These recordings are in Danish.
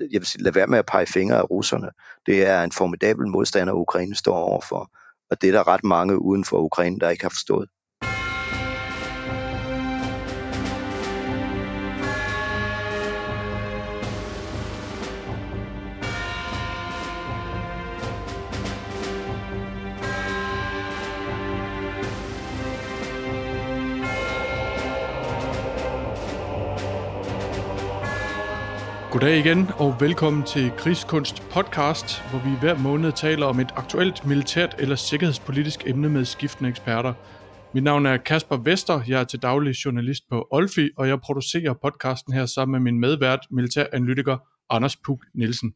jeg vil sige, lad være med at pege fingre af russerne. Det er en formidabel modstander, Ukraine står overfor. Og det er der ret mange uden for Ukraine, der ikke har forstået. Goddag igen, og velkommen til Krigskunst podcast, hvor vi hver måned taler om et aktuelt militært eller sikkerhedspolitisk emne med skiftende eksperter. Mit navn er Kasper Vester, jeg er til daglig journalist på Olfi, og jeg producerer podcasten her sammen med min medvært, militæranalytiker Anders Puk Nielsen.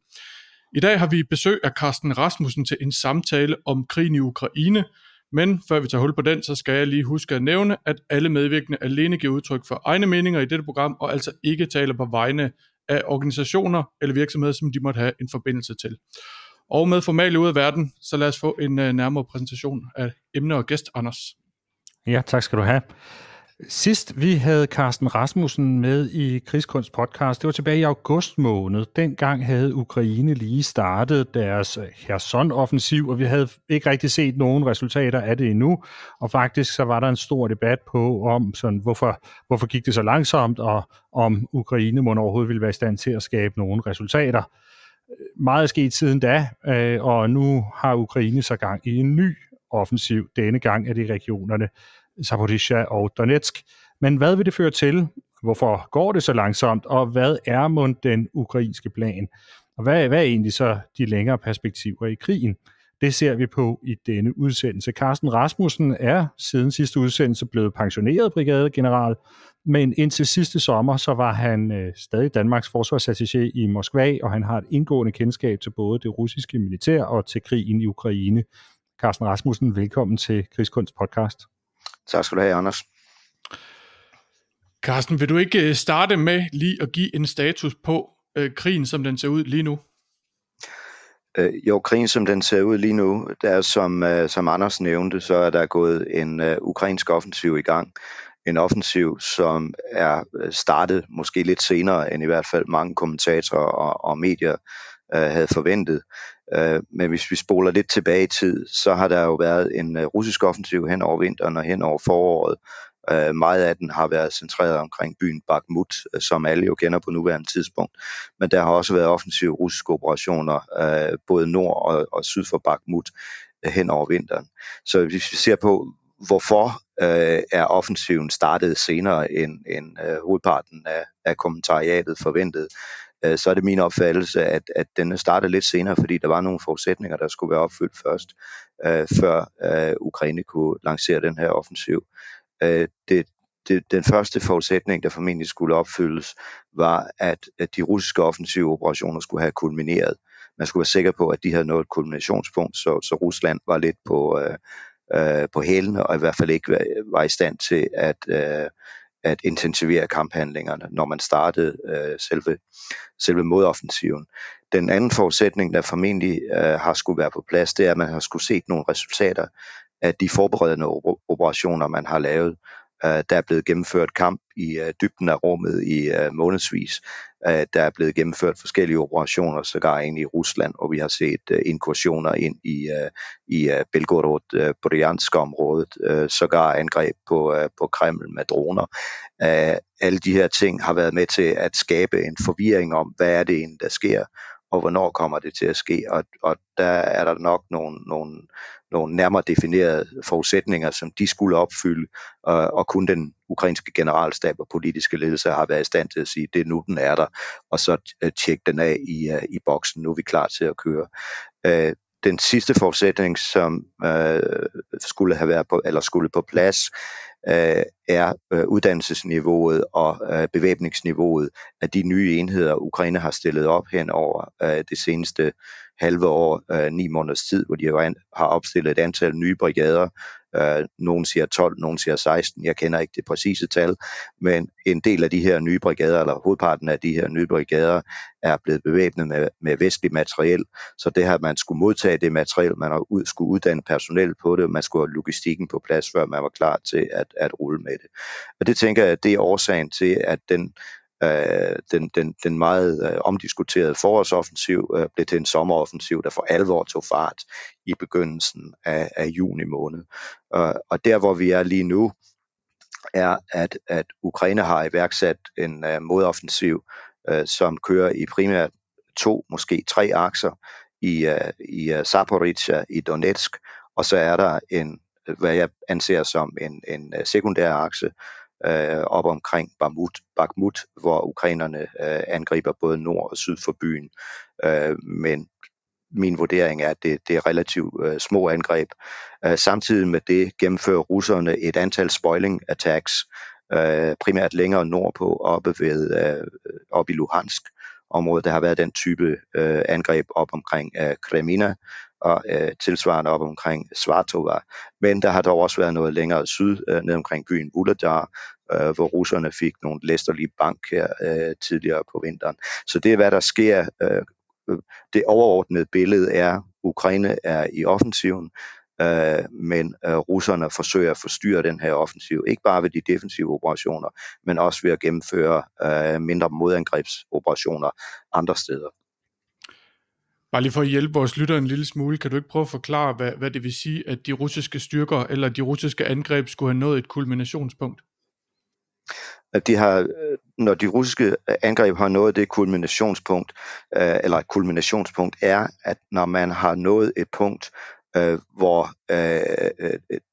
I dag har vi besøg af Carsten Rasmussen til en samtale om krigen i Ukraine, men før vi tager hul på den, så skal jeg lige huske at nævne, at alle medvirkende alene giver udtryk for egne meninger i dette program, og altså ikke taler på vegne af organisationer eller virksomheder, som de måtte have en forbindelse til. Og med formale ud af verden, så lad os få en øh, nærmere præsentation af emne og gæst, Anders. Ja, tak skal du have. Sidst vi havde Carsten Rasmussen med i Krigskunst podcast, det var tilbage i august måned. Dengang havde Ukraine lige startet deres Kherson-offensiv, og vi havde ikke rigtig set nogen resultater af det endnu. Og faktisk så var der en stor debat på, om sådan, hvorfor, hvorfor gik det så langsomt, og om Ukraine må overhovedet ville være i stand til at skabe nogle resultater. Meget er sket siden da, øh, og nu har Ukraine så gang i en ny offensiv. Denne gang er det regionerne Zaporizhia og Donetsk. Men hvad vil det føre til? Hvorfor går det så langsomt? Og hvad er mund den ukrainske plan? Og hvad, hvad er egentlig så de længere perspektiver i krigen? Det ser vi på i denne udsendelse. Carsten Rasmussen er siden sidste udsendelse blevet pensioneret brigadegeneral, men indtil sidste sommer, så var han øh, stadig Danmarks forsvarsattaché i Moskva, og han har et indgående kendskab til både det russiske militær og til krigen i Ukraine. Carsten Rasmussen, velkommen til Krigskunst podcast. Tak skal du have, Anders. Carsten, vil du ikke øh, starte med lige at give en status på øh, krigen, som den ser ud lige nu? Øh, jo, krigen som den ser ud lige nu, der er som, øh, som Anders nævnte, så er der gået en øh, ukrainsk offensiv i gang. En offensiv, som er øh, startet måske lidt senere, end i hvert fald mange kommentatorer og, og medier øh, havde forventet. Øh, men hvis vi spoler lidt tilbage i tid, så har der jo været en øh, russisk offensiv hen over vinteren og hen over foråret. Øh, meget af den har været centreret omkring byen Bakhmut, øh, som alle jo kender på nuværende tidspunkt. Men der har også været offensive russiske operationer, øh, både nord og, og syd for Bakhmut, øh, hen over vinteren. Så hvis vi ser på, hvorfor øh, er offensiven startet senere end, end øh, hovedparten af, af kommentariatet forventet, øh, så er det min opfattelse, at, at den startede lidt senere, fordi der var nogle forudsætninger, der skulle være opfyldt først, øh, før øh, Ukraine kunne lancere den her offensiv. Øh, det, det, den første forudsætning, der formentlig skulle opfyldes, var, at, at de russiske offensive operationer skulle have kulmineret. Man skulle være sikker på, at de havde nået et kulminationspunkt, så, så Rusland var lidt på, øh, øh, på hælene, og i hvert fald ikke var, var i stand til at, øh, at intensivere kamphandlingerne, når man startede øh, selve, selve modoffensiven. Den anden forudsætning, der formentlig øh, har skulle være på plads, det er, at man har skulle set nogle resultater af de forberedende operationer, man har lavet. Øh, der er blevet gennemført kamp i øh, dybden af rummet i øh, månedsvis. Øh, der er blevet gennemført forskellige operationer, sågar ind i Rusland, og vi har set øh, inkursioner ind i, øh, i øh, Belgorod-Bryansk-området, øh, øh, sågar angreb på, øh, på Kreml med droner. Øh, alle de her ting har været med til at skabe en forvirring om, hvad er det egentlig, der sker, og hvornår kommer det til at ske. Og, og der er der nok nogle, nogle, nogle nærmere definerede forudsætninger, som de skulle opfylde, og, og kun den ukrainske generalstab og politiske ledelse har været i stand til at sige, det er nu, den er der, og så uh, tjekke den af i, øh, i boksen, nu er vi klar til at køre. Øh, den sidste forudsætning, som øh, skulle have været på, eller skulle på plads, uh, er øh, uddannelsesniveauet og øh, bevæbningsniveauet af de nye enheder, Ukraine har stillet op hen over det seneste halve år, øh, ni måneders tid, hvor de jo har opstillet et antal nye brigader. Øh, nogen siger 12, nogen siger 16, jeg kender ikke det præcise tal, men en del af de her nye brigader, eller hovedparten af de her nye brigader, er blevet bevæbnet med, med vestlig materiel, så det har man skulle modtage det materiel, man har ud, skulle uddanne personel på det, man skulle have logistikken på plads, før man var klar til at, at rulle med det. Og det tænker jeg, det er årsagen til, at den Øh, den, den, den meget øh, omdiskuterede forårsoffensiv øh, blev til en sommeroffensiv, der for alvor tog fart i begyndelsen af, af juni måned. Øh, og der hvor vi er lige nu, er, at, at Ukraine har iværksat en øh, modoffensiv, øh, som kører i primært to, måske tre akser i, øh, i øh, uh, Zaporizhia i Donetsk, og så er der en, hvad jeg anser som en, en øh, sekundær akse øh, op omkring Bakhmut, Bakhmut hvor ukrainerne øh, angriber både nord og syd for byen. Øh, men min vurdering er, at det, det er relativt øh, små angreb. Øh, samtidig med det gennemfører russerne et antal spoiling attacks, øh, primært længere nordpå, oppe ved øh, op i Luhansk området. Der har været den type øh, angreb op omkring øh, Kremina og øh, tilsvarende op omkring Svartova. Men der har dog også været noget længere syd, øh, ned omkring byen Vuladar, øh, hvor russerne fik nogle læsterlige bank her øh, tidligere på vinteren. Så det er, hvad der sker Øh, det overordnede billede er, Ukraine er i offensiven, øh, men øh, russerne forsøger at forstyrre den her offensiv, ikke bare ved de defensive operationer, men også ved at gennemføre øh, mindre modangrebsoperationer andre steder. Bare lige for at hjælpe vores lytter en lille smule, kan du ikke prøve at forklare, hvad, hvad det vil sige, at de russiske styrker eller de russiske angreb skulle have nået et kulminationspunkt? at de har, øh, når de russiske øh, angreb har nået det kulminationspunkt, øh, eller et kulminationspunkt er, at når man har nået et punkt, øh, hvor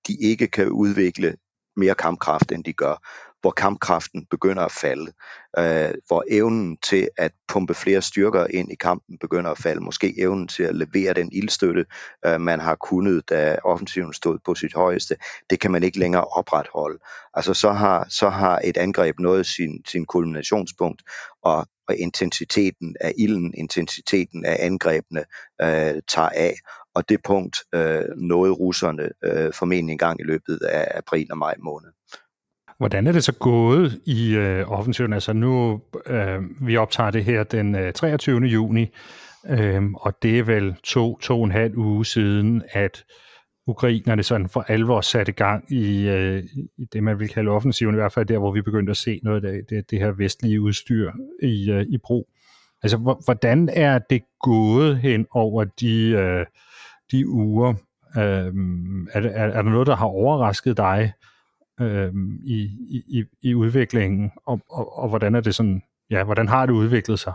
de ikke kan udvikle mere kampkraft, end de gør, hvor kampkraften begynder at falde, øh, hvor evnen til at pumpe flere styrker ind i kampen begynder at falde, måske evnen til at levere den ildstøtte, øh, man har kunnet, da offensiven stod på sit højeste, det kan man ikke længere opretholde. Altså så har, så har et angreb nået sin, sin kulminationspunkt, og, og intensiteten af ilden, intensiteten af angrebene øh, tager af, og det punkt øh, nåede russerne øh, formentlig en gang i løbet af april og maj måned. Hvordan er det så gået i øh, offensiven? Altså nu, øh, vi optager det her den øh, 23. juni, øh, og det er vel to, to og en halv uge siden, at ukrainerne sådan for alvor satte gang i, øh, i det, man vil kalde offensiven, i hvert fald der, hvor vi begyndte at se noget af det, det her vestlige udstyr i, øh, i brug. Altså, hvordan er det gået hen over de, øh, de uger? Øh, er, er, er der noget, der har overrasket dig? øh, i, i, i udviklingen, og, og, og hvordan er det sådan, ja, hvordan har det udviklet sig?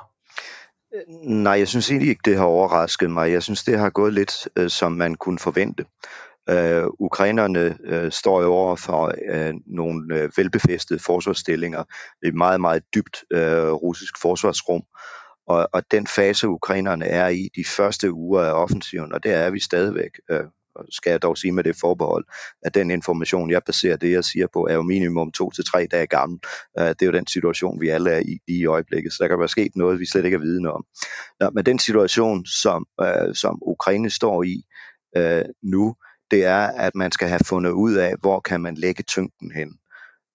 Nej, jeg synes egentlig ikke, det har overrasket mig. Jeg synes, det har gået lidt, øh, som man kunne forvente. Øh, ukrainerne øh, står jo over for øh, nogle øh, velbefæstede forsvarsstillinger i meget, meget dybt øh, russisk forsvarsrum. Og, og den fase, ukrainerne er i de første uger af offensiven, og der er vi stadigvæk. Øh, skal jeg dog sige med det forbehold, at den information, jeg baserer det, jeg siger på, er jo minimum to til tre dage gammel. Øh, det er jo den situation, vi alle er i lige i øjeblikket, så der kan være sket noget, vi slet ikke er vidne om. Nå, men den situation, som, øh, som Ukraine står i uh, nu, det er, at man skal have fundet ud af, hvor kan man lægge tyngden hen.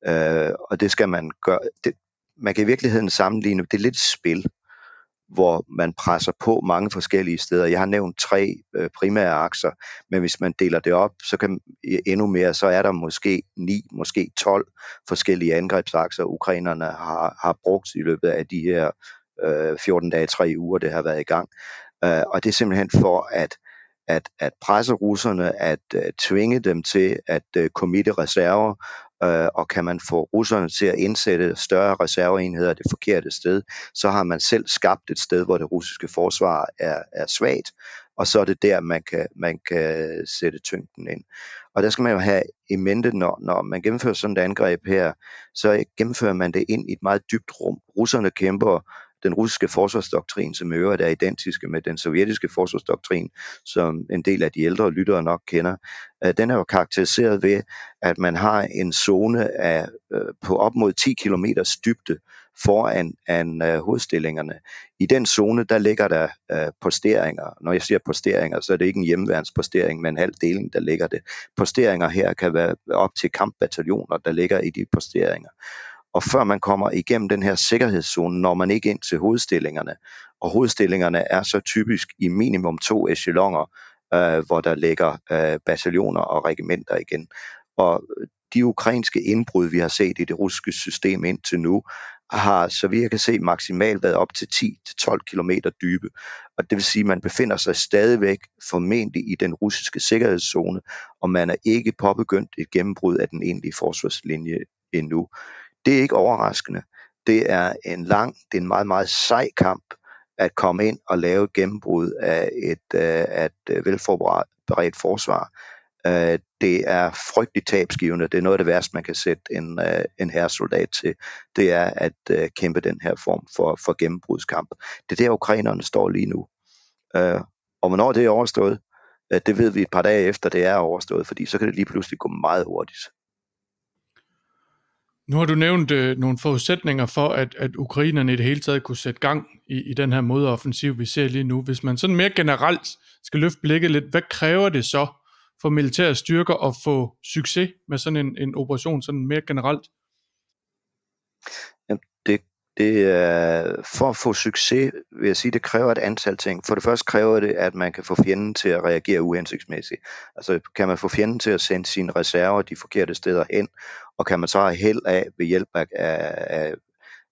Uh, og det skal man gøre. Det, man kan i virkeligheden sammenligne, det er lidt spil hvor man presser på mange forskellige steder. Jeg har nævnt tre øh, primære akser, men hvis man deler det op, så kan endnu mere, så er der måske 9, måske 12 forskellige angrebsakser, ukrainerne har, har brugt i løbet af de her øh, 14 dage, 3 uger, det har været i gang. Øh, og det er simpelthen for at at, at presse russerne, at øh, tvinge dem til at øh, committe reserver, øh, og kan man få russerne til at indsætte større reserveenheder det forkerte sted, så har man selv skabt et sted, hvor det russiske forsvar er, er svagt, og så er det der, man kan, man kan sætte tyngden ind. Og der skal man jo have i mente, når, når man gennemfører sådan et angreb her, så gennemfører man det ind i et meget dybt rum. Russerne kæmper den russiske forsvarsdoktrin, som i øvrigt er identiske med den sovjetiske forsvarsdoktrin, som en del af de ældre lyttere nok kender, øh, den er jo karakteriseret ved, at man har en zone af, øh, på op mod 10 km dybde foran an, uh, hovedstillingerne. I den zone, der ligger der uh, posteringer. Når jeg siger posteringer, så er det ikke en hjemmeværnspostering, men en halv deling, der ligger det. Posteringer her kan være op til kampbataljoner, der ligger i de posteringer og før man kommer igennem den her sikkerhedszone, når man ikke ind til hovedstillingerne. Og hovedstillingerne er så typisk i minimum to echelonger, øh, hvor der ligger øh, bataljoner og regimenter igen. Og øh, de ukrainske indbrud, vi har set i det russiske system indtil nu, har, så vi kan se, maksimalt været op til 10-12 km dybe. Og det vil sige, at man befinder sig stadigvæk formentlig i den russiske sikkerhedszone, og man er ikke påbegyndt et gennembrud af den egentlige forsvarslinje endnu. Det er ikke overraskende. Det er en lang, det er en meget, meget sej kamp at komme ind og lave et gennembrud af et, øh, af et øh, velforberedt forsvar. Øh, det er frygteligt tabsgivende. Det er noget af det værste, man kan sætte en, øh, en herresoldat til. Det er at øh, kæmpe den her form for, for gennembrudskamp. Det er der, ukrainerne står lige nu. Og hvornår det er overstået, det ved vi et par dage efter, det er overstået, fordi så kan det lige pludselig gå meget hurtigt. Nu har du nævnt øh, nogle forudsætninger for, at, at ukrainerne i det hele taget kunne sætte gang i, i den her modoffensiv, vi ser lige nu. Hvis man sådan mere generelt skal løfte blikket lidt, hvad kræver det så for militære styrker at få succes med sådan en, en operation, sådan mere generelt? Det, er, for at få succes, vil jeg sige, det kræver et antal ting. For det første kræver det, at man kan få fjenden til at reagere uhensigtsmæssigt. Altså kan man få fjenden til at sende sine reserver de forkerte steder hen, og kan man så have held af ved hjælp af, af,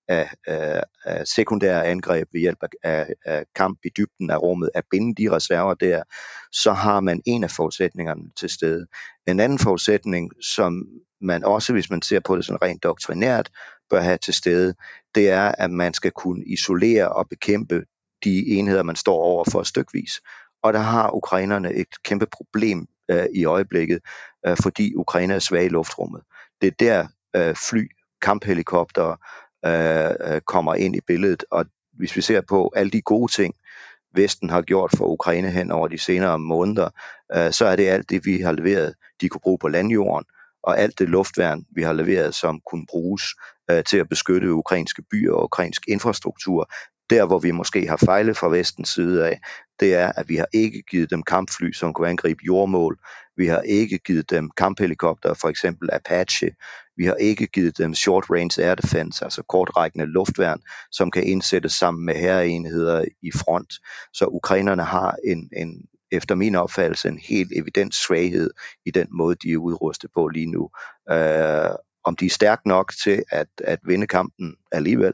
af, af, af sekundære angreb ved hjælp af, af kamp i dybden af rummet, at binde de reserver der, så har man en af forudsætningerne til stede. En anden forudsætning, som man også, hvis man ser på det sådan rent doktrinært, bør have til stede, det er, at man skal kunne isolere og bekæmpe de enheder, man står over for stykvis. Og der har ukrainerne et kæmpe problem øh, i øjeblikket, øh, fordi Ukraine er svag i luftrummet. Det er der øh, fly, kamphelikopter øh, øh, kommer ind i billedet, og hvis vi ser på alle de gode ting, Vesten har gjort for Ukraine hen over de senere måneder, øh, så er det alt det, vi har leveret, de kunne bruge på landjorden, og alt det luftværn, vi har leveret, som kunne bruges øh, til at beskytte ukrainske byer og ukrainsk infrastruktur. Der, hvor vi måske har fejlet fra vestens side af, det er, at vi har ikke givet dem kampfly, som kunne angribe jordmål. Vi har ikke givet dem kamphelikopter, for eksempel Apache. Vi har ikke givet dem short range air defense, altså kortrækkende luftværn, som kan indsættes sammen med herreenheder i front. Så ukrainerne har en, en efter min opfattelse en helt evident svaghed i den måde, de er udrustet på lige nu. Øh, om de er stærke nok til at, at vinde kampen alligevel,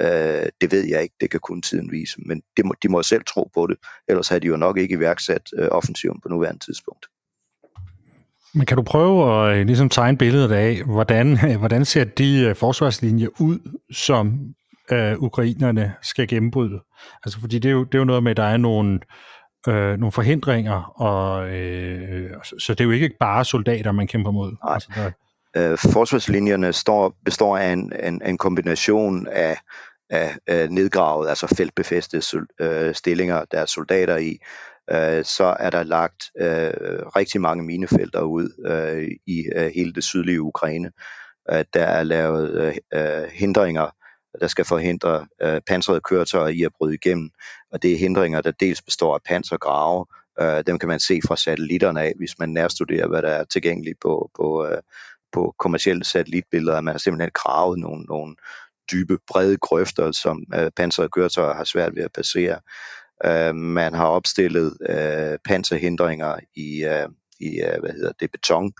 øh, det ved jeg ikke. Det kan kun tiden vise. Men de må, de må selv tro på det. Ellers har de jo nok ikke iværksat øh, offensiven på nuværende tidspunkt. Men kan du prøve at øh, ligesom tegne billedet af, hvordan, hvordan ser de øh, forsvarslinjer ud, som øh, ukrainerne skal gennembryde? Altså fordi det er, jo, det er jo noget med, at der er nogle, øh, nogle forhindringer, og, øh, så det er jo ikke bare soldater, man kæmper mod. Nej. Altså, der, øh, forsvarslinjerne står, består af en, en, en kombination af, af, af nedgravet, altså feltbefæstede øh, stillinger, der er soldater i. Øh, så er der lagt øh, rigtig mange minefelter ud øh, i øh, hele det sydlige Ukraine. Øh, der er lavet øh, øh hindringer, der skal forhindre øh, pansrede køretøjer i at bryde igennem. Og det er hindringer, der dels består af pansergrave, øh, dem kan man se fra satellitterne af, hvis man nærstuderer, hvad der er tilgængeligt på, på, øh, på kommersielle satellitbilleder, at man har simpelthen gravet nogle, nogle dybe, brede grøfter, som øh, pansrede køretøjer har svært ved at passere. Øh, man har opstillet øh, panserhindringer i, øh, i øh, hvad hedder det, beton,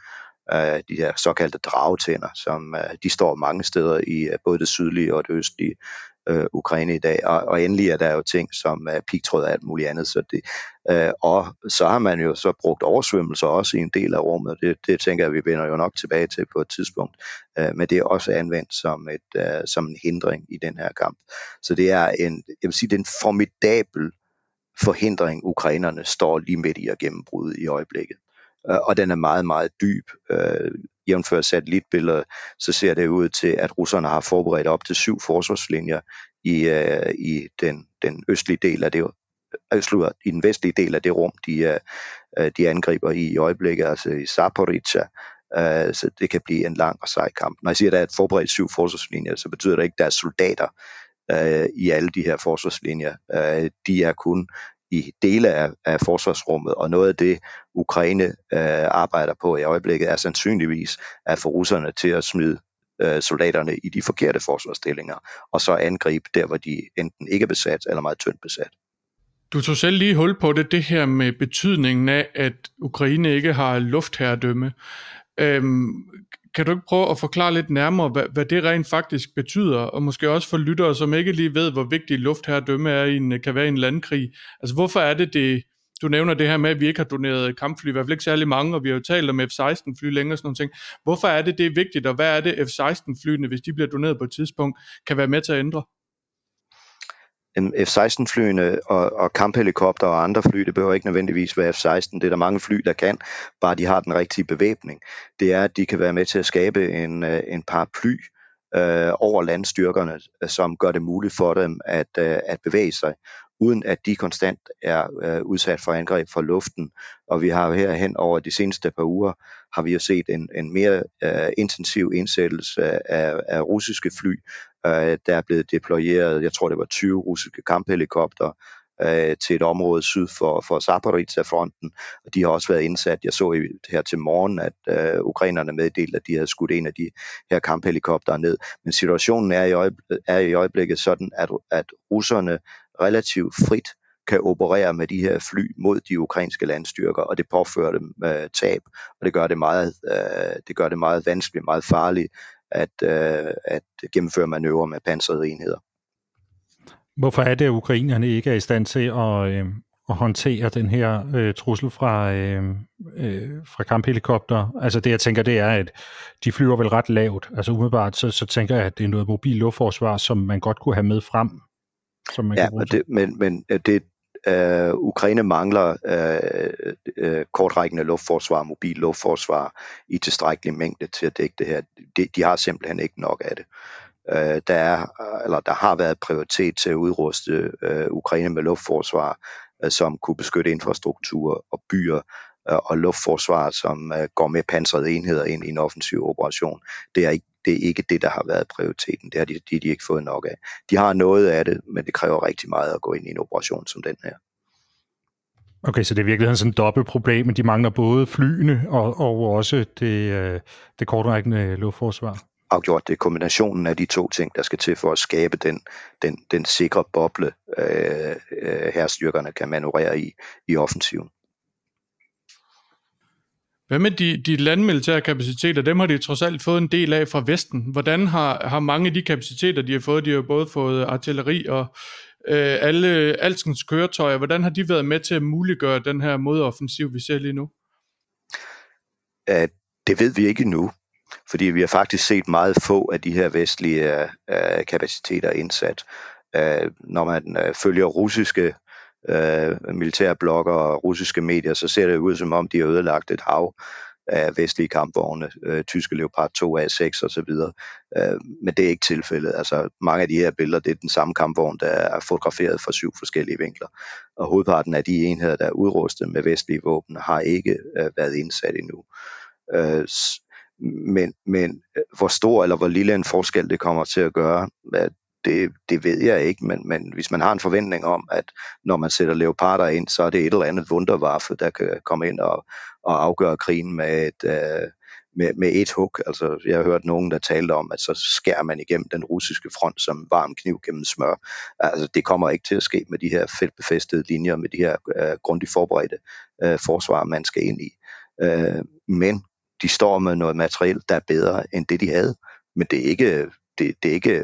øh, de her såkaldte dragetænder, som øh, de står mange steder i øh, både det sydlige og det østlige øh, Ukraine i dag. Og, og endelig er der jo ting som øh, pigtråd og alt muligt andet. Så det, øh, og så har man jo så brugt oversvømmelser også i en del af rummet. Det, det tænker jeg, vi vender jo nok tilbage til på et tidspunkt. Øh, men det er også anvendt som, et, øh, som en hindring i den her kamp. Så det er en, jeg vil sige, det er en formidabel forhindring, ukrainerne står lige midt i at gennembryde i øjeblikket. Øh, og den er meget, meget dyb. Øh, jævnfør satellitbilleder, så ser det ud til, at russerne har forberedt op til syv forsvarslinjer i, øh, i den, den østlige del af det, øh, i den vestlige del af det rum, de, øh, de angriber i i øjeblikket, altså i Zaporizhia. Øh, så det kan blive en lang og sej kamp. Når jeg siger, at der er et forberedt syv forsvarslinjer, så betyder det ikke, at der er soldater øh, i alle de her forsvarslinjer. Øh, de er kun i dele af, af forsvarsrummet, og noget af det, Ukraine øh, arbejder på i øjeblikket, er sandsynligvis at få russerne til at smide øh, soldaterne i de forkerte forsvarsstillinger, og så angribe der, hvor de enten ikke er besat eller meget tyndt besat. Du tog selv lige hul på det, det her med betydningen af, at Ukraine ikke har luftherredømme. Øhm, kan du ikke prøve at forklare lidt nærmere, hvad, hvad det rent faktisk betyder, og måske også for lyttere, som ikke lige ved, hvor vigtig luftherredømme er i en, kan være i en landkrig. Altså hvorfor er det det, du nævner det her med, at vi ikke har doneret kampfly, i hvert fald ikke særlig mange, og vi har jo talt om F-16 fly længere og sådan nogle ting. Hvorfor er det, det er vigtigt, og hvad er det F-16 flyene, hvis de bliver doneret på et tidspunkt, kan være med til at ændre? F-16-flyene og, og kamphelikopter og andre fly, det behøver ikke nødvendigvis være F-16. Det er der mange fly, der kan, bare de har den rigtige bevæbning. Det er, at de kan være med til at skabe en, øh, en paraply øh, over landstyrkerne, øh, som gør det muligt for dem at, øh, at bevæge sig uden at de konstant er øh, udsat for angreb fra luften. Og vi har her hen over de seneste par uger, har vi jo set en, en mere øh, intensiv indsættelse af, af russiske fly, øh, der er blevet deployeret, jeg tror det var 20 russiske kamphelikopter, øh, til et område syd for, for Zaporizhia-fronten, og de har også været indsat. Jeg så her til morgen, at øh, ukrainerne meddelte, at de havde skudt en af de her kamphelikoptere ned. Men situationen er i, øjeblik, er i øjeblikket sådan, at, at russerne relativt frit kan operere med de her fly mod de ukrainske landstyrker, og det påfører dem øh, tab, og det gør det meget, øh, det gør det meget vanskeligt, meget farligt at, øh, at gennemføre manøvrer med pansrede enheder. Hvorfor er det, at ukrainerne ikke er i stand til at, øh, at håndtere den her øh, trussel fra, øh, øh, fra kamphelikopter? Altså det, jeg tænker, det er, at de flyver vel ret lavt. Altså umiddelbart, så, så tænker jeg, at det er noget mobil luftforsvar, som man godt kunne have med frem som man ja, kan bruge det, men, men øh, det, øh, Ukraine mangler øh, øh, kortrækkende luftforsvar, mobil luftforsvar i tilstrækkelig mængde til at dække det her. De, de har simpelthen ikke nok af det. Øh, der, er, eller der har været prioritet til at udruste øh, Ukraine med luftforsvar, øh, som kunne beskytte infrastruktur og byer, øh, og luftforsvar, som øh, går med pansrede enheder ind i en offensiv operation. Det er ikke det er ikke det, der har været prioriteten. Det har de, de, de ikke fået nok af. De har noget af det, men det kræver rigtig meget at gå ind i en operation som den her. Okay, så det er virkelig sådan et dobbelt problem, men de mangler både flyene og, og også det, øh, det kortrækkende luftforsvar. Afgjort, det er kombinationen af de to ting, der skal til for at skabe den, den, den sikre boble, øh, øh, herrestyrkerne kan manøvrere i, i offensiven. Hvad med de, de landmilitære kapaciteter? Dem har de trods alt fået en del af fra Vesten. Hvordan har, har mange af de kapaciteter, de har fået, de har både fået artilleri og øh, alle alskens køretøjer, hvordan har de været med til at muliggøre den her modoffensiv, vi ser lige nu? At det ved vi ikke endnu, fordi vi har faktisk set meget få af de her vestlige øh, øh kapaciteter indsat. Uh, når man øh, følger russiske øh, militære og russiske medier, så ser det ud som om, de har ødelagt et hav af vestlige kampvogne, øh, tyske Leopard 2 A6 og så videre. Øh, men det er ikke tilfældet. Altså mange af de her billeder, det er den samme kampvogn, der er fotograferet fra syv forskellige vinkler. Og hovedparten af de enheder, der er udrustet med vestlige våben, har ikke øh, været indsat endnu. Øh, men, men øh, hvor stor eller hvor lille en forskel det kommer til at gøre, det, det ved jeg ikke, men, men hvis man har en forventning om, at når man sætter leoparder ind, så er det et eller andet wunderwaffe, der kan komme ind og, og afgøre krigen med et, øh, med, med et hug. Altså, jeg har hørt nogen, der talte om, at så skærer man igennem den russiske front som varm kniv gennem smør. Altså, det kommer ikke til at ske med de her feltbefæstede linjer, med de her øh, grundigt forberedte øh, forsvar, man skal ind i. Øh, men de står med noget materiel, der er bedre end det, de havde. Men det er ikke, det, det er ikke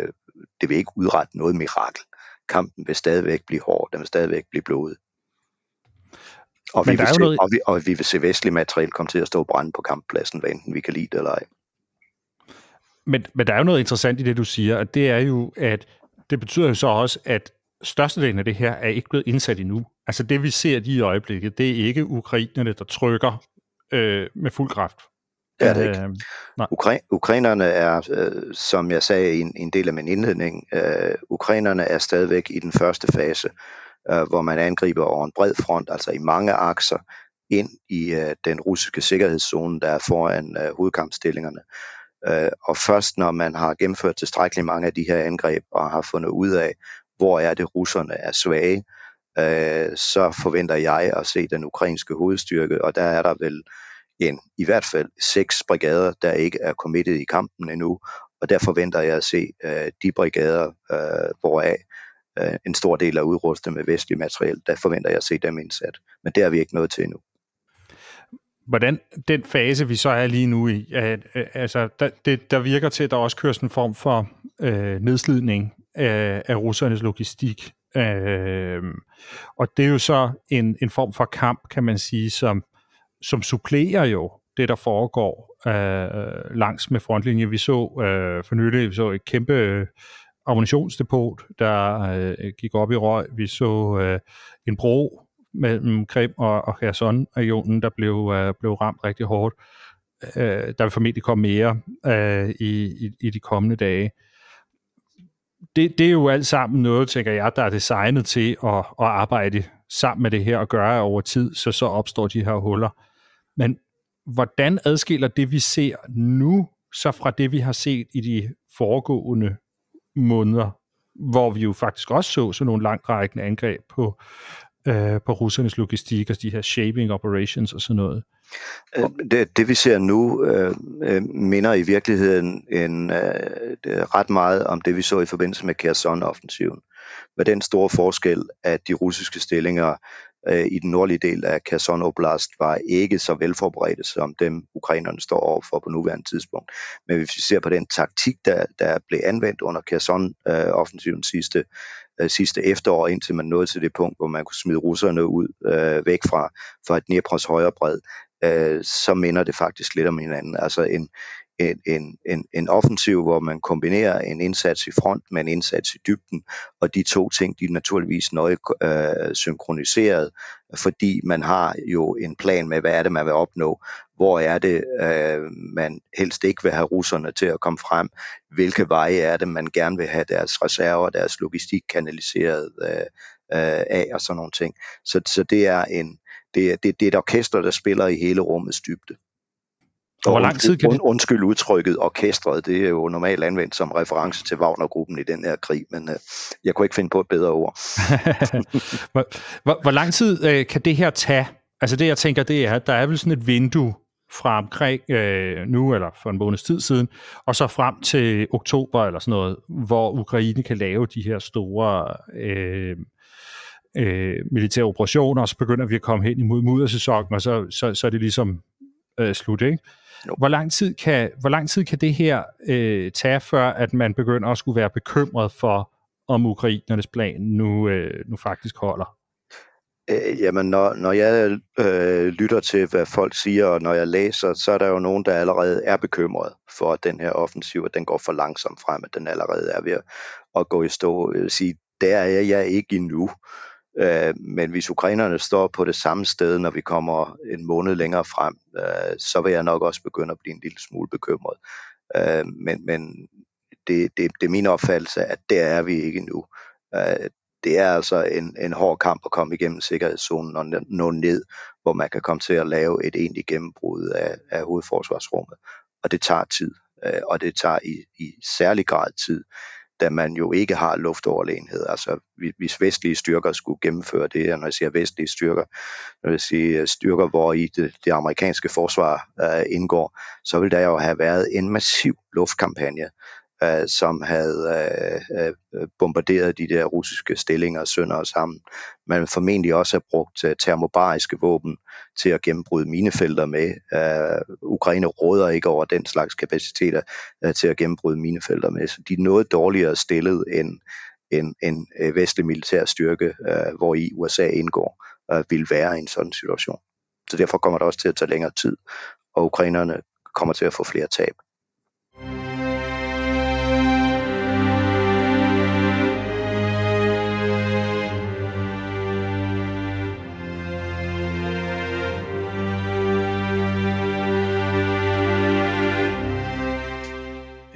det vil ikke udrette noget mirakel. Kampen vil stadigvæk blive hård, den vil stadigvæk blive blodet. Og vi, vil se, noget... og, vi, og vi vil se vestlig materiel komme til at stå brænde på kamppladsen, hvad enten vi kan lide det eller ej. Men, men der er jo noget interessant i det, du siger, og det er jo, at det betyder jo så også, at størstedelen af det her er ikke blevet indsat endnu. Altså det, vi ser lige i øjeblikket, det er ikke ukrainerne, der trykker øh, med fuld kraft det er det ikke. Øh, Ukra- ukrainerne er, øh, som jeg sagde i en, en del af min indledning, øh, ukrainerne er stadigvæk i den første fase, øh, hvor man angriber over en bred front, altså i mange akser, ind i øh, den russiske sikkerhedszone, der er foran øh, hovedkampstillingerne. Øh, og først når man har gennemført tilstrækkeligt mange af de her angreb og har fundet ud af, hvor er det russerne er svage, øh, så forventer jeg at se den ukrainske hovedstyrke, og der er der vel en, i hvert fald seks brigader, der ikke er committed i kampen endnu, og der forventer jeg at se øh, de brigader, øh, hvoraf øh, en stor del er udrustet med vestlig materiel, der forventer jeg at se dem indsat. Men det er vi ikke nået til endnu. hvordan den fase, vi så er lige nu i, at, øh, altså, der, det, der virker til, at der også køres en form for øh, nedslidning af, af russernes logistik. Øh, og det er jo så en, en form for kamp, kan man sige, som, som supplerer jo det, der foregår øh, langs med frontlinjen. Vi så øh, for nylig, vi så et kæmpe øh, ammunitionsdepot, der øh, gik op i røg. Vi så øh, en bro mellem Krim og, og Kherson-regionen, der blev, øh, blev ramt rigtig hårdt. Øh, der vil formentlig komme mere øh, i, i, i de kommende dage. Det, det er jo alt sammen noget, tænker jeg, der er designet til at, at arbejde sammen med det her og gøre over tid, så så opstår de her huller. Men hvordan adskiller det, vi ser nu, så fra det, vi har set i de foregående måneder, hvor vi jo faktisk også så sådan nogle langtrækkende angreb på, øh, på russernes logistik, og de her shaping operations og sådan noget. Øh, det, det vi ser nu øh, øh minder i virkeligheden en, øh, ret meget om det vi så i forbindelse med Kherson-offensiven. Med den store forskel, at de russiske stillinger øh, i den nordlige del af Kherson Oblast var ikke så velforberedte som dem ukrainerne står overfor på nuværende tidspunkt. Men hvis vi ser på den taktik, der, der blev anvendt under Kherson-offensiven sidste, øh, sidste efterår, indtil man nåede til det punkt, hvor man kunne smide russerne ud øh, væk fra, fra Dnepros højre bred, øh, så minder det faktisk lidt om hinanden. Altså en, en, en, en, en offensiv, hvor man kombinerer en indsats i front med en indsats i dybden, og de to ting, de er naturligvis nøje øh, synkroniseret, fordi man har jo en plan med, hvad er det, man vil opnå, hvor er det, øh, man helst ikke vil have russerne til at komme frem, hvilke veje er det, man gerne vil have deres reserver, deres logistik kanaliseret øh, øh, af, og sådan nogle ting. Så, så det er en, det, det, det er et orkester, der spiller i hele rummets dybde. Og hvor lang tid kan det... Undskyld udtrykket, orkestret, det er jo normalt anvendt som reference til Wagner-gruppen i den her krig, men uh, jeg kunne ikke finde på et bedre ord. hvor, hvor, hvor lang tid uh, kan det her tage? Altså det, jeg tænker, det er, at der er vel sådan et vindue fra omkring uh, nu, eller for en måneds tid siden, og så frem til oktober eller sådan noget, hvor Ukraine kan lave de her store uh, uh, militære operationer, og så begynder vi at komme hen imod muddersæsonen, og så, så, så er det ligesom uh, slut, ikke? Hvor lang tid kan, hvor lang tid kan det her øh, tage, før at man begynder at skulle være bekymret for, om ukrainernes plan nu, øh, nu faktisk holder? Øh, jamen, når, når jeg øh, lytter til, hvad folk siger, og når jeg læser, så er der jo nogen, der allerede er bekymret for, at den her offensiv, at den går for langsomt frem, at den allerede er ved at gå i stå. Jeg vil sige, der er jeg ikke endnu. Øh, men hvis ukrainerne står på det samme sted, når vi kommer en måned længere frem, øh, så vil jeg nok også begynde at blive en lille smule bekymret. Øh, men men det, det, det er min opfattelse, at der er vi ikke nu. Øh, det er altså en, en hård kamp at komme igennem sikkerhedszonen og nå ned, hvor man kan komme til at lave et egentligt gennembrud af, af hovedforsvarsrummet. Og det tager tid, øh, og det tager i, i særlig grad tid, da man jo ikke har luftoverlegenhed. Altså hvis vestlige styrker skulle gennemføre det, og når jeg siger vestlige styrker, når jeg siger styrker, hvor i det, det amerikanske forsvar uh, indgår, så vil der jo have været en massiv luftkampagne, øh, som havde øh, øh, bombarderet de der russiske stillinger sønder og sammen. Man formentlig også har brugt øh, termobariske våben til at gennembryde minefelter med. Øh, Ukraine råder ikke over den slags kapaciteter øh, til at gennembryde minefelter med, så de er noget dårligere stillet end en, en øh, vestlig militær styrke, øh, hvor i USA indgår, øh, vil være i en sådan situation. Så derfor kommer det også til at tage længere tid, og ukrainerne kommer til at få flere tab.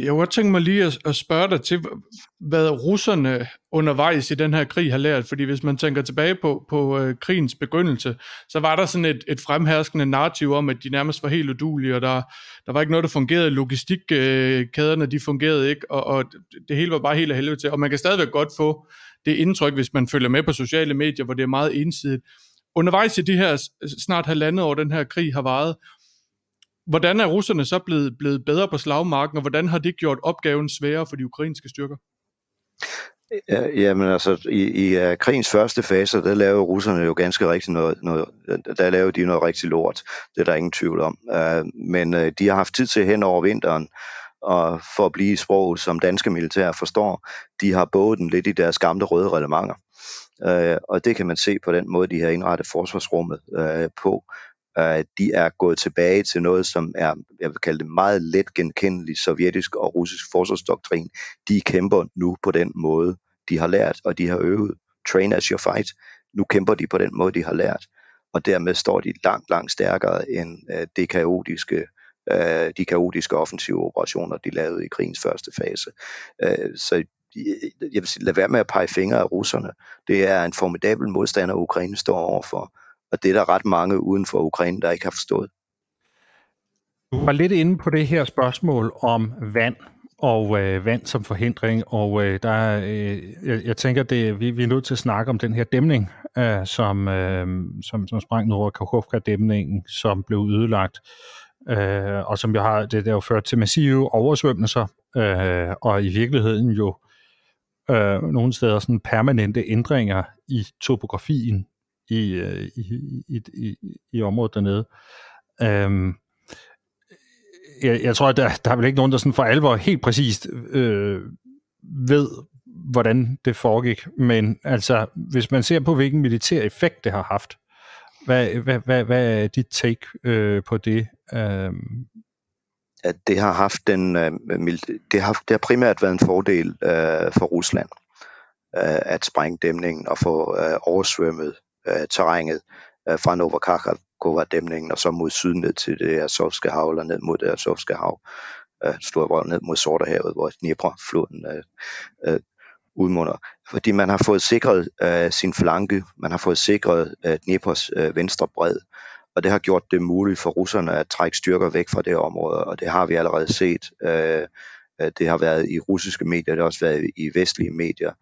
Jeg kunne godt tænke mig lige at, at spørge dig til, hvad russerne undervejs i den her krig har lært. Fordi hvis man tænker tilbage på, på øh, krigens begyndelse, så var der sådan et, et fremherskende narrativ om, at de nærmest var helt udulige, og der, der var ikke noget, der fungerede. Logistikkæderne, øh, de fungerede ikke, og, og det hele var bare helt af helvede til. Og man kan stadigvæk godt få det indtryk, hvis man følger med på sociale medier, hvor det er meget ensidigt. Undervejs i de her snart halvandet år, den her krig har varet, Hvordan er russerne så blevet, blevet bedre på slagmarken, og hvordan har det gjort opgaven sværere for de ukrainske styrker? Ja, jamen altså, i, i uh, krigens første fase, der lavede russerne jo ganske rigtigt noget, noget, der lavede de noget rigtig lort, det er der ingen tvivl om. Uh, men uh, de har haft tid til hen over vinteren, og for at blive i sprog, som danske militær forstår, de har både den lidt i deres gamle røde relevanter. Uh, og det kan man se på den måde, de har indrettet forsvarsrummet uh, på. Uh, de er gået tilbage til noget, som er, jeg vil kalde det meget let genkendelig sovjetisk og russisk forsvarsdoktrin. De kæmper nu på den måde, de har lært, og de har øvet. Train as you fight. Nu kæmper de på den måde, de har lært. Og dermed står de langt, langt stærkere end øh, det kaotiske øh, de kaotiske offensive operationer, de lavede i krigens første fase. Øh, så øh, jeg vil sige, lad være med at pege fingre af russerne. Det er en formidabel modstander, Ukraine står overfor. Og det er der ret mange uden for Ukraine, der ikke har forstået. Du var lidt inde på det her spørgsmål om vand og øh, vand som forhindring, og øh, der, øh, jeg, jeg tænker, det, vi, vi er nødt til at snakke om den her dæmning, øh, som, øh, som, som sprang ned over Kakhovka-dæmningen, som blev ødelagt, øh, og som jo har, det der jo ført til massive oversvømmelser, øh, og i virkeligheden jo øh, nogle steder sådan permanente ændringer i topografien i, i, i, i, i området dernede. Øhm, jeg, jeg tror, at der, der er vel ikke nogen, der sådan for alvor helt præcist øh, ved, hvordan det foregik. Men altså, hvis man ser på, hvilken militær effekt det har haft, hvad, hvad, hvad, hvad er dit take øh, på det? Øh, at det har haft den, øh, det har, det har primært været en fordel øh, for Rusland øh, at sprænge dæmningen og få øh, oversvømmet øh, terrænet øh, fra Novakakova-dæmningen og så mod syd ned til det Azovske hav, eller ned mod det Azovske hav, øh, Storvold ned mod Sortehavet, hvor Dnipro-floden øh, øh, udmunder. Fordi man har fået sikret øh, sin flanke, man har fået sikret øh, Dnipros øh, venstre bred, og det har gjort det muligt for russerne at trække styrker væk fra det område, og det har vi allerede set. Øh, det har været i russiske medier, det har også været i vestlige medier,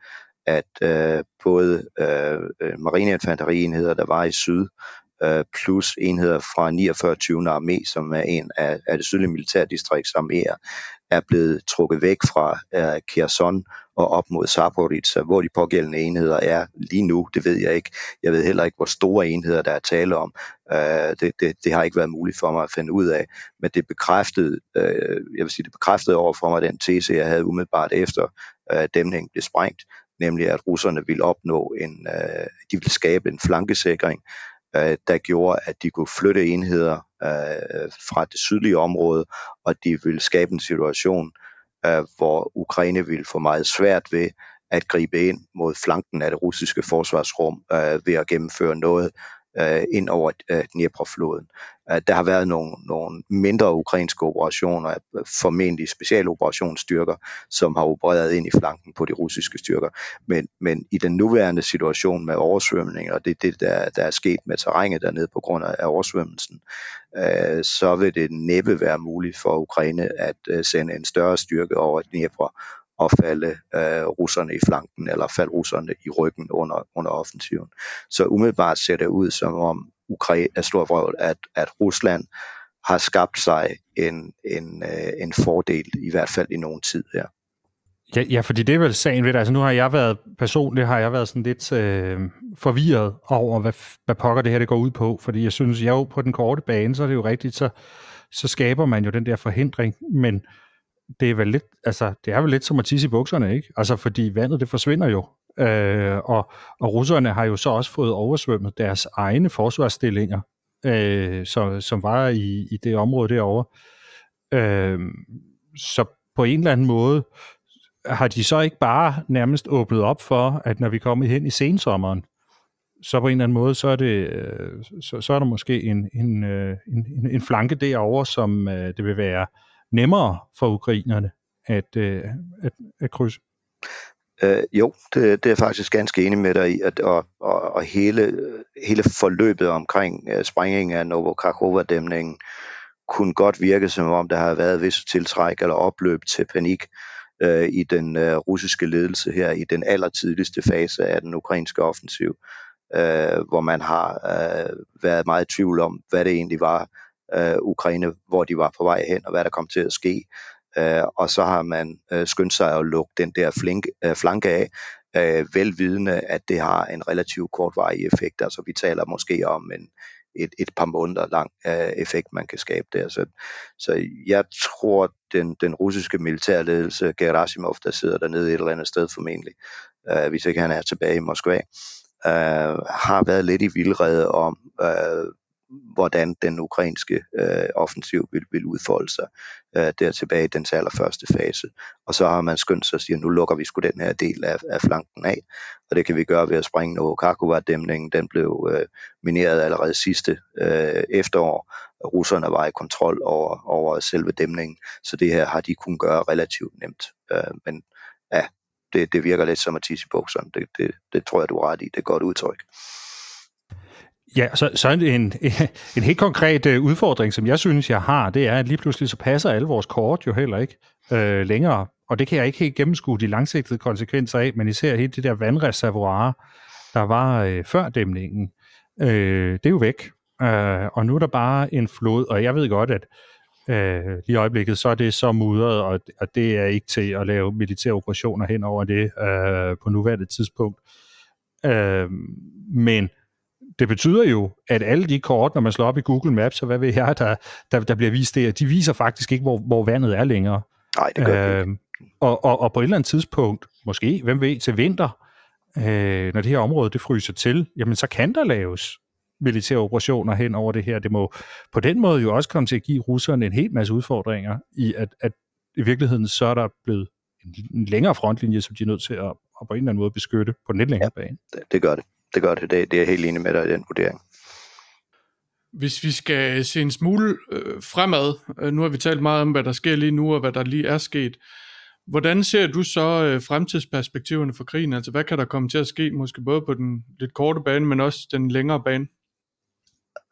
at øh, både øh, øh marineinfanterienheder, der var i syd, øh, plus enheder fra 49. 20. armé, som er en af, af det sydlige militærdistrikts arméer, er blevet trukket væk fra øh, Kherson og op mod Zaporizhzhia, hvor de pågældende enheder er lige nu, det ved jeg ikke. Jeg ved heller ikke, hvor store enheder der er tale om. Øh, det, det, det har ikke været muligt for mig at finde ud af, men det bekræftede, øh, jeg vil sige, det bekræftede over for mig den tese, jeg havde umiddelbart efter øh, dæmningen blev sprængt, nemlig at russerne ville opnå en, øh, de ville skabe en flankesikring, øh, der gjorde, at de kunne flytte enheder øh, fra det sydlige område, og de ville skabe en situation, øh, hvor Ukraine ville få meget svært ved at gribe ind mod flanken af det russiske forsvarsrum øh, ved at gennemføre noget øh, ind over øh, Dnipro-floden. Øh, der har været nogle, nogle mindre ukrainske operationer, øh, formentlig specialoperationsstyrker, som har opereret ind i flanken på de russiske styrker. Men, men i den nuværende situation med oversvømning, og det er det, der, der er sket med terrænet dernede på grund af oversvømmelsen, øh, så vil det næppe være muligt for Ukraine at øh, sende en større styrke over Dnipro at falde øh, russerne i flanken, eller falde russerne i ryggen under, under offensiven. Så umiddelbart ser det ud som om Ukraine er stor vrøvl, at, at Rusland har skabt sig en, en, øh, en fordel, i hvert fald i nogen tid her. Ja, ja, fordi det er vel sagen ved det. Altså nu har jeg været, personligt har jeg været sådan lidt øh, forvirret over, hvad, hvad pokker det her det går ud på. Fordi jeg synes, jeg jo på den korte bane, så er det jo rigtigt, så, så skaber man jo den der forhindring. Men det er vel lidt, altså, det er vel lidt som at tisse i bukserne, ikke? Altså, fordi vandet, det forsvinder jo. Øh, og, og russerne har jo så også fået oversvømmet deres egne forsvarsstillinger, øh, som, som var i, i det område derovre. Øh, så på en eller anden måde har de så ikke bare nærmest åbnet op for, at når vi kommer hen i sensommeren, så på en eller anden måde, så er, det, øh, så, så er der måske en, en, øh, en, en flanke derovre, som øh, det vil være nemmere for ukrainerne at, øh, at, at krydse? Øh, jo, det, det er jeg faktisk ganske enig med dig i, at, og, og, og hele, hele forløbet omkring uh, sprængningen af Novokakova-dæmningen kunne godt virke som om, der har været visse tiltræk eller opløb til panik uh, i den uh, russiske ledelse her i den allertidligste fase af den ukrainske offensiv, uh, hvor man har uh, været meget i tvivl om, hvad det egentlig var, øh, Ukraine, hvor de var på vej hen, og hvad der kom til at ske. Øh, og så har man øh, skyndt sig at lukke den der flink, øh, flanke af, øh, velvidende, at det har en relativt kortvarig effekt. Altså vi taler måske om en, et, et par måneder lang øh, effekt, man kan skabe der. Så, så jeg tror, den, den russiske militærledelse, Gerasimov, der sidder dernede et eller andet sted formentlig, øh, hvis ikke han er tilbage i Moskva, øh, har været lidt i vildrede om, øh, hvordan den ukrainske øh, offensiv vil, vil udfolde sig øh, der tilbage i den allerførste fase. Og så har man skyndt sig at sige, at nu lukker vi sgu den her del af, af flanken af, og det kan vi gøre ved at springe Novokakova-dæmningen. Den blev øh, mineret allerede sidste øh, efterår. Russerne var i kontrol over, over selve dæmningen, så det her har de kunnet gøre relativt nemt. Øh, men ja, det, det virker lidt som at tisse i bukserne. Det, det, det tror jeg, du er ret i. Det er et godt udtryk. Ja, så, så en, en, en helt konkret øh, udfordring, som jeg synes, jeg har, det er, at lige pludselig så passer alle vores kort jo heller ikke øh, længere. Og det kan jeg ikke helt gennemskue de langsigtede konsekvenser af, men især helt det der vandreservoir, der var øh, før dæmningen, øh, det er jo væk. Øh, og nu er der bare en flod, og jeg ved godt, at øh, lige i øjeblikket, så er det så mudret, og, og det er ikke til at lave militære operationer hen over det øh, på nuværende tidspunkt. Øh, men det betyder jo, at alle de kort, når man slår op i Google Maps, og hvad ved jeg, der, der, der bliver vist der, de viser faktisk ikke, hvor, hvor vandet er længere. Nej, det gør øh, og, og, og på et eller andet tidspunkt, måske, hvem ved, til vinter, øh, når det her område det fryser til, jamen så kan der laves militære operationer hen over det her. Det må på den måde jo også komme til at give russerne en hel masse udfordringer i, at, at i virkeligheden så er der blevet en længere frontlinje, som de er nødt til at, at på en eller anden måde beskytte på den lidt længere ja, bane. Det, det gør det det gør det. Det, det er jeg helt enig med dig i den vurdering. Hvis vi skal se en smule øh, fremad, øh, nu har vi talt meget om, hvad der sker lige nu, og hvad der lige er sket. Hvordan ser du så øh, fremtidsperspektiverne for krigen? Altså hvad kan der komme til at ske, måske både på den lidt korte bane, men også den længere bane?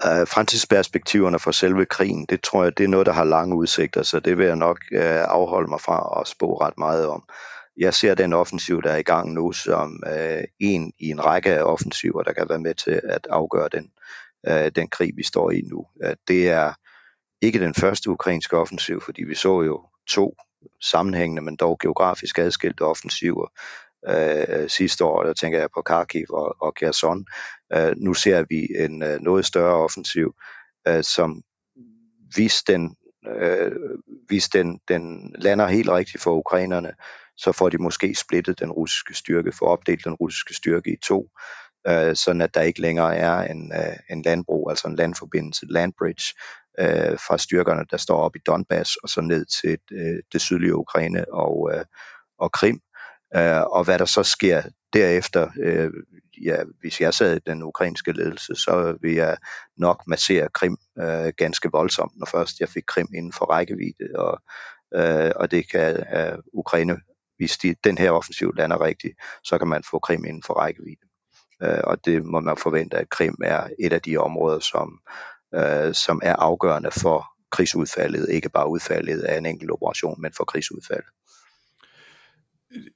Uh, fremtidsperspektiverne for selve krigen, det tror jeg, det er noget, der har lange udsigter, så det vil jeg nok uh, afholde mig fra at spå ret meget om jeg ser den offensiv, der er i gang nu, som øh, en i en række af offensiver, der kan være med til at afgøre den, øh, den krig, vi står i nu. Øh, det er ikke den første ukrainske offensiv, fordi vi så jo to sammenhængende, men dog geografisk adskilte offensiver øh, sidste år, der tænker jeg på Kharkiv og, og Kherson. Øh, nu ser vi en øh, noget større offensiv, øh, som hvis den, øh, hvis den, den lander helt rigtigt for ukrainerne, så får de måske splittet den russiske styrke, får opdelt den russiske styrke i to, øh, sådan at der ikke længere er en, øh, en landbro, altså en landforbindelse, landbridge, øh, fra styrkerne, der står op i Donbass og så ned til øh, det sydlige Ukraine og, øh, og Krim. Øh, og hvad der så sker derefter, øh, ja, hvis jeg sad i den ukrainske ledelse, så vil jeg nok massere Krim øh, ganske voldsomt, når først jeg fik Krim inden for rækkevidde, og, øh, og det kan øh, Ukraine hvis de, den her offensiv lander rigtigt, så kan man få Krim inden for rækkevidde. Øh, og det må man forvente, at Krim er et af de områder, som, øh, som er afgørende for krigsudfaldet, ikke bare udfaldet af en enkelt operation, men for krigsudfaldet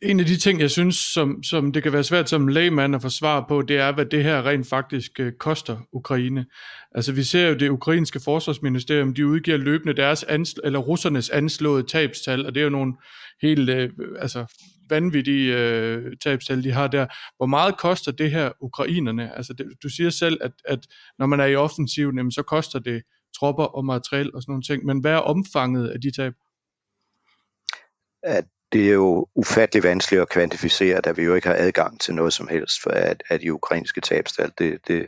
en af de ting, jeg synes, som, som det kan være svært som lægmand at få svar på, det er, hvad det her rent faktisk øh, koster Ukraine. Altså vi ser jo det ukrainske forsvarsministerium, de udgiver løbende deres ansl- eller russernes anslåede tabstal, og det er jo nogle helt øh, altså, vanvittige øh, tabstal, de har der. Hvor meget koster det her ukrainerne? Altså det, du siger selv, at, at når man er i offensiven, jamen, så koster det tropper og materiel og sådan nogle ting, men hvad er omfanget af de tab? At det er jo ufattelig vanskeligt at kvantificere, da vi jo ikke har adgang til noget som helst for at, at de ukrainske tabstal. Det, det,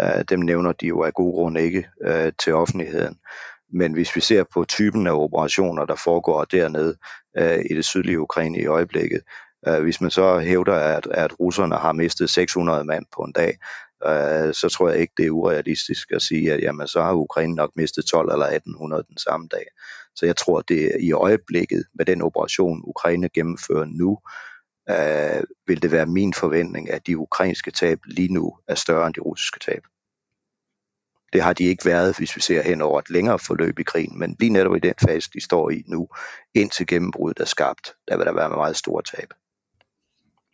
uh, dem nævner de jo af gode grunde ikke uh, til offentligheden. Men hvis vi ser på typen af operationer, der foregår dernede uh, i det sydlige Ukraine i øjeblikket, Øh, hvis man så hævder, at, at russerne har mistet 600 mand på en dag, øh, så tror jeg ikke, det er urealistisk at sige, at jamen, så har Ukraine nok mistet 12 eller 1800 den samme dag. Så jeg tror, det i øjeblikket med den operation, Ukraine gennemfører nu, øh, vil det være min forventning, at de ukrainske tab lige nu er større end de russiske tab. Det har de ikke været, hvis vi ser hen over et længere forløb i krigen, men lige netop i den fase, de står i nu, indtil gennembruddet er skabt, der vil der være meget store tab.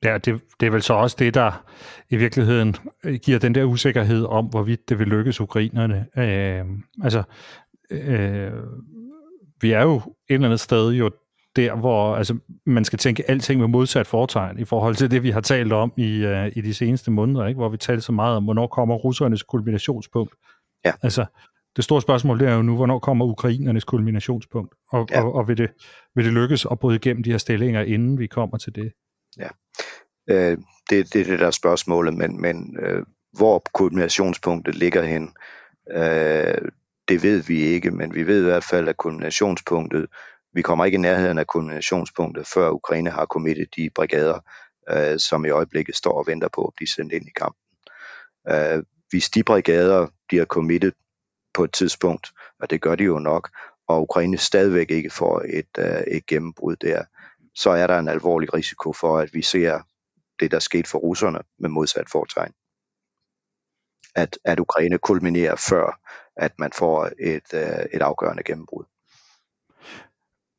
Ja, det, det er vel så også det, der i virkeligheden giver den der usikkerhed om, hvorvidt det vil lykkes ukrainerne. Øh, altså, øh, vi er jo et eller andet sted jo der, hvor altså, man skal tænke alting med modsat foretegn i forhold til det, vi har talt om i, uh, i de seneste måneder, ikke? hvor vi talte så meget om, hvornår kommer russernes kulminationspunkt. Ja. Altså, det store spørgsmål det er jo nu, hvornår kommer ukrainernes kulminationspunkt, og, ja. og, og vil, det, vil det lykkes at bryde igennem de her stillinger, inden vi kommer til det? Ja, øh, det, det er det der spørgsmålet, men, men øh, hvor kulminationspunktet ligger hen, øh, det ved vi ikke, men vi ved i hvert fald, at kulminationspunktet, vi kommer ikke i nærheden af kulminationspunktet, før Ukraine har kommittet de brigader, øh, som i øjeblikket står og venter på at blive sendt ind i kampen. Øh, hvis de brigader bliver committet på et tidspunkt, og det gør de jo nok, og Ukraine stadigvæk ikke får et, øh, et gennembrud der, så er der en alvorlig risiko for, at vi ser det, der skete for russerne med modsat fortegn. At, at Ukraine kulminerer før, at man får et, øh, et afgørende gennembrud.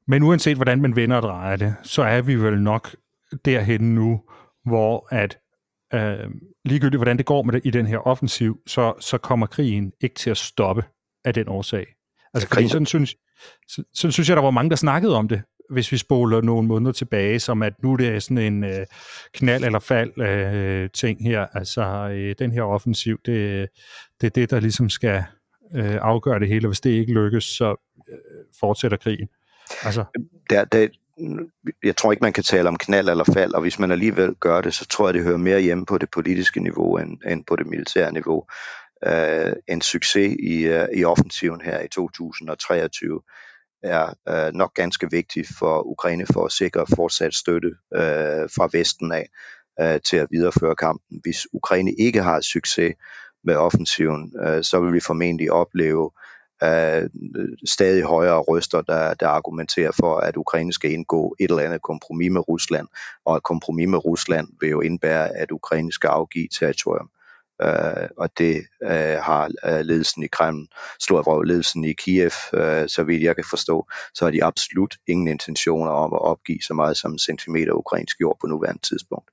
Men uanset hvordan man vender og drejer det, så er vi vel nok derhen nu, hvor at øh, ligegyldigt hvordan det går med det i den her offensiv, så, så kommer krigen ikke til at stoppe af den årsag. Altså, fordi sådan synes, sådan synes jeg, der var mange, der snakkede om det, hvis vi spoler nogle måneder tilbage, som at nu det er sådan en øh, knald eller fald øh, ting her. Altså, øh, den her offensiv, det, det er det, der ligesom skal øh, afgøre det hele. Hvis det ikke lykkes, så øh, fortsætter krigen. Altså. Der, der, jeg tror ikke, man kan tale om knald eller fald, og hvis man alligevel gør det, så tror jeg, det hører mere hjemme på det politiske niveau end, end på det militære niveau. Uh, en succes i, uh, i offensiven her i 2023 er øh, nok ganske vigtig for Ukraine for at sikre fortsat støtte øh, fra Vesten af øh, til at videreføre kampen. Hvis Ukraine ikke har succes med offensiven, øh, så vil vi formentlig opleve øh, stadig højere røster, der, der argumenterer for, at Ukraine skal indgå et eller andet kompromis med Rusland, og et kompromis med Rusland vil jo indbære, at Ukraine skal afgive territorium øh, og det øh, har øh, ledelsen i Kreml, Storvrov ledelsen i Kiev, øh, så vidt jeg kan forstå, så har de absolut ingen intentioner om at opgive så meget som en centimeter ukrainsk jord på nuværende tidspunkt.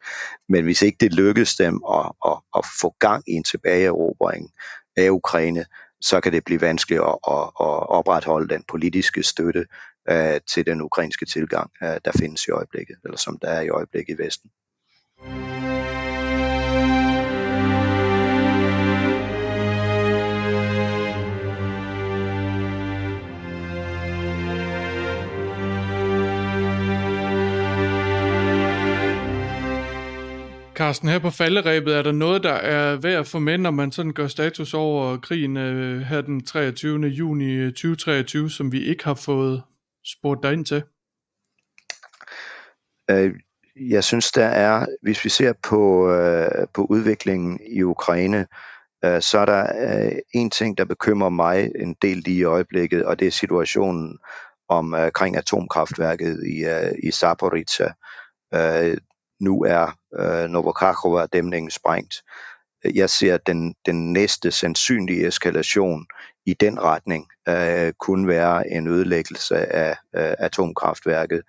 Men hvis ikke det lykkes dem at, at, at få gang i en tilbageerobring af Ukraine, så kan det blive vanskeligt at, at, at opretholde den politiske støtte øh, til den ukrainske tilgang, øh, der findes i øjeblikket, eller som der er i øjeblikket i Vesten. Carsten, her på falderæbet, er der noget, der er værd at få med, når man sådan gør status over krigen øh, her den 23. juni øh, 2023, som vi ikke har fået spurgt dig ind til? Øh, jeg synes, der er, hvis vi ser på, øh, på udviklingen i Ukraine, øh, så er der øh, en ting, der bekymrer mig en del lige i øjeblikket, og det er situationen omkring øh, atomkraftværket i, øh, i Zaporizhia. Nu er øh, Novokakova-dæmningen sprængt. Jeg ser den, den næste sandsynlige eskalation i den retning øh, kunne være en ødelæggelse af øh, atomkraftværket,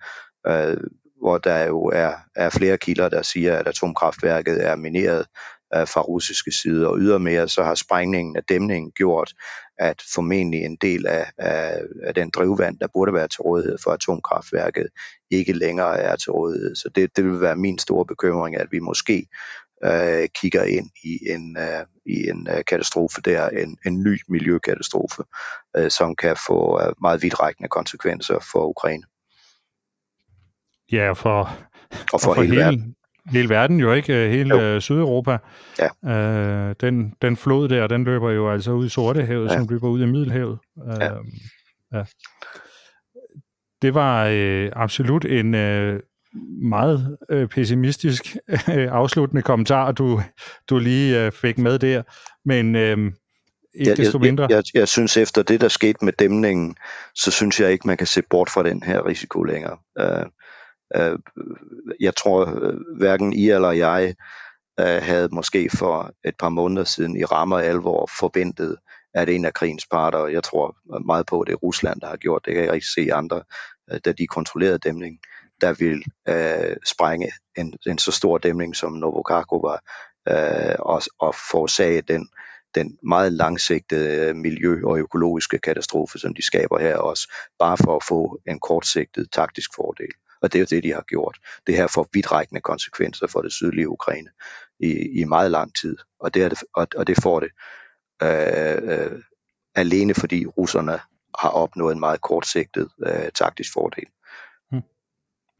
øh, hvor der jo er, er flere kilder, der siger, at atomkraftværket er mineret øh, fra russiske side, og ydermere så har sprængningen af dæmningen gjort, at formentlig en del af, af, af den drivvand, der burde være til rådighed for atomkraftværket, ikke længere er til rådighed. Så det, det vil være min store bekymring, at vi måske øh, kigger ind i en, øh, i en øh, katastrofe der, en, en ny miljøkatastrofe, øh, som kan få øh, meget vidtrækkende konsekvenser for Ukraine. Ja, for, og for, og for hele, hele verden hele verden jo ikke, øh, hele jo. Øh, Sydeuropa. Ja. Øh, den, den flod der, den løber jo altså ud i Sortehavet, ja. som løber ud i Middelhavet. Ja. Øh, ja. Det var øh, absolut en øh, meget øh, pessimistisk øh, afsluttende kommentar, du, du lige øh, fik med der. Men øh, ikke jeg, desto mindre. Jeg, jeg, jeg synes, efter det, der skete med dæmningen, så synes jeg ikke, man kan se bort fra den her risiko længere. Uh, Øh, jeg tror øh, hverken I eller jeg øh, havde måske for et par måneder siden i rammer alvor forventet, at en af krigens parter, jeg tror meget på, at det er Rusland, der har gjort det, kan jeg ikke se andre, øh, da de kontrollerede dæmningen, der vil øh, sprænge en, en så stor dæmning som Novokakova øh, og, og forårsage den, den meget langsigtede øh, miljø- og økologiske katastrofe, som de skaber her også, bare for at få en kortsigtet taktisk fordel. Og det er jo det, de har gjort. Det her får vidtrækkende konsekvenser for det sydlige Ukraine i, i meget lang tid. Og det, er det, og, og det får det øh, øh, alene fordi russerne har opnået en meget kortsigtet øh, taktisk fordel. Hmm.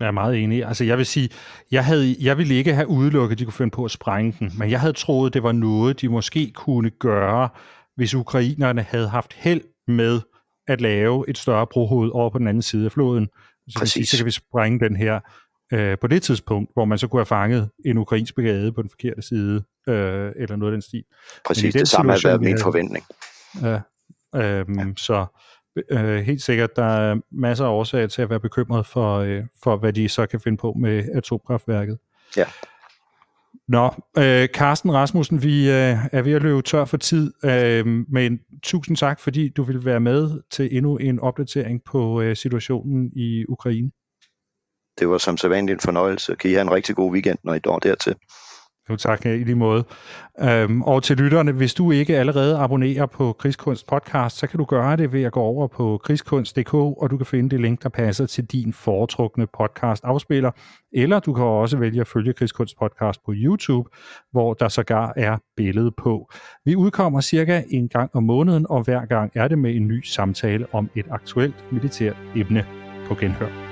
Jeg er meget enig. Altså jeg vil sige, jeg, havde, jeg ville ikke have udelukket, at de kunne finde på at sprænge den, men jeg havde troet, det var noget, de måske kunne gøre, hvis ukrainerne havde haft held med at lave et større brohoved over på den anden side af floden. Så, kan, sige, så kan vi sprænge den her øh, på det tidspunkt, hvor man så kunne have fanget en ukrainsk brigade på den forkerte side, øh, eller noget af den stil. Præcis, det samme har været min forventning. Ja, øhm, ja. Så øh, helt sikkert, der er masser af årsager til at være bekymret for, øh, for hvad de så kan finde på med atomkraftværket. Ja. Nå, øh, Carsten Rasmussen, vi øh, er ved at løbe tør for tid, øh, men tusind tak, fordi du vil være med til endnu en opdatering på øh, situationen i Ukraine. Det var som sædvanligt en fornøjelse. Kan I have en rigtig god weekend, når I når dertil? Jo tak, øh, i lige måde. Øhm, og til lytterne, hvis du ikke allerede abonnerer på Krigskunst podcast, så kan du gøre det ved at gå over på krigskunst.dk, og du kan finde det link, der passer til din foretrukne podcast afspiller. Eller du kan også vælge at følge Krigskunst podcast på YouTube, hvor der sågar er billede på. Vi udkommer cirka en gang om måneden, og hver gang er det med en ny samtale om et aktuelt militært emne på genhør.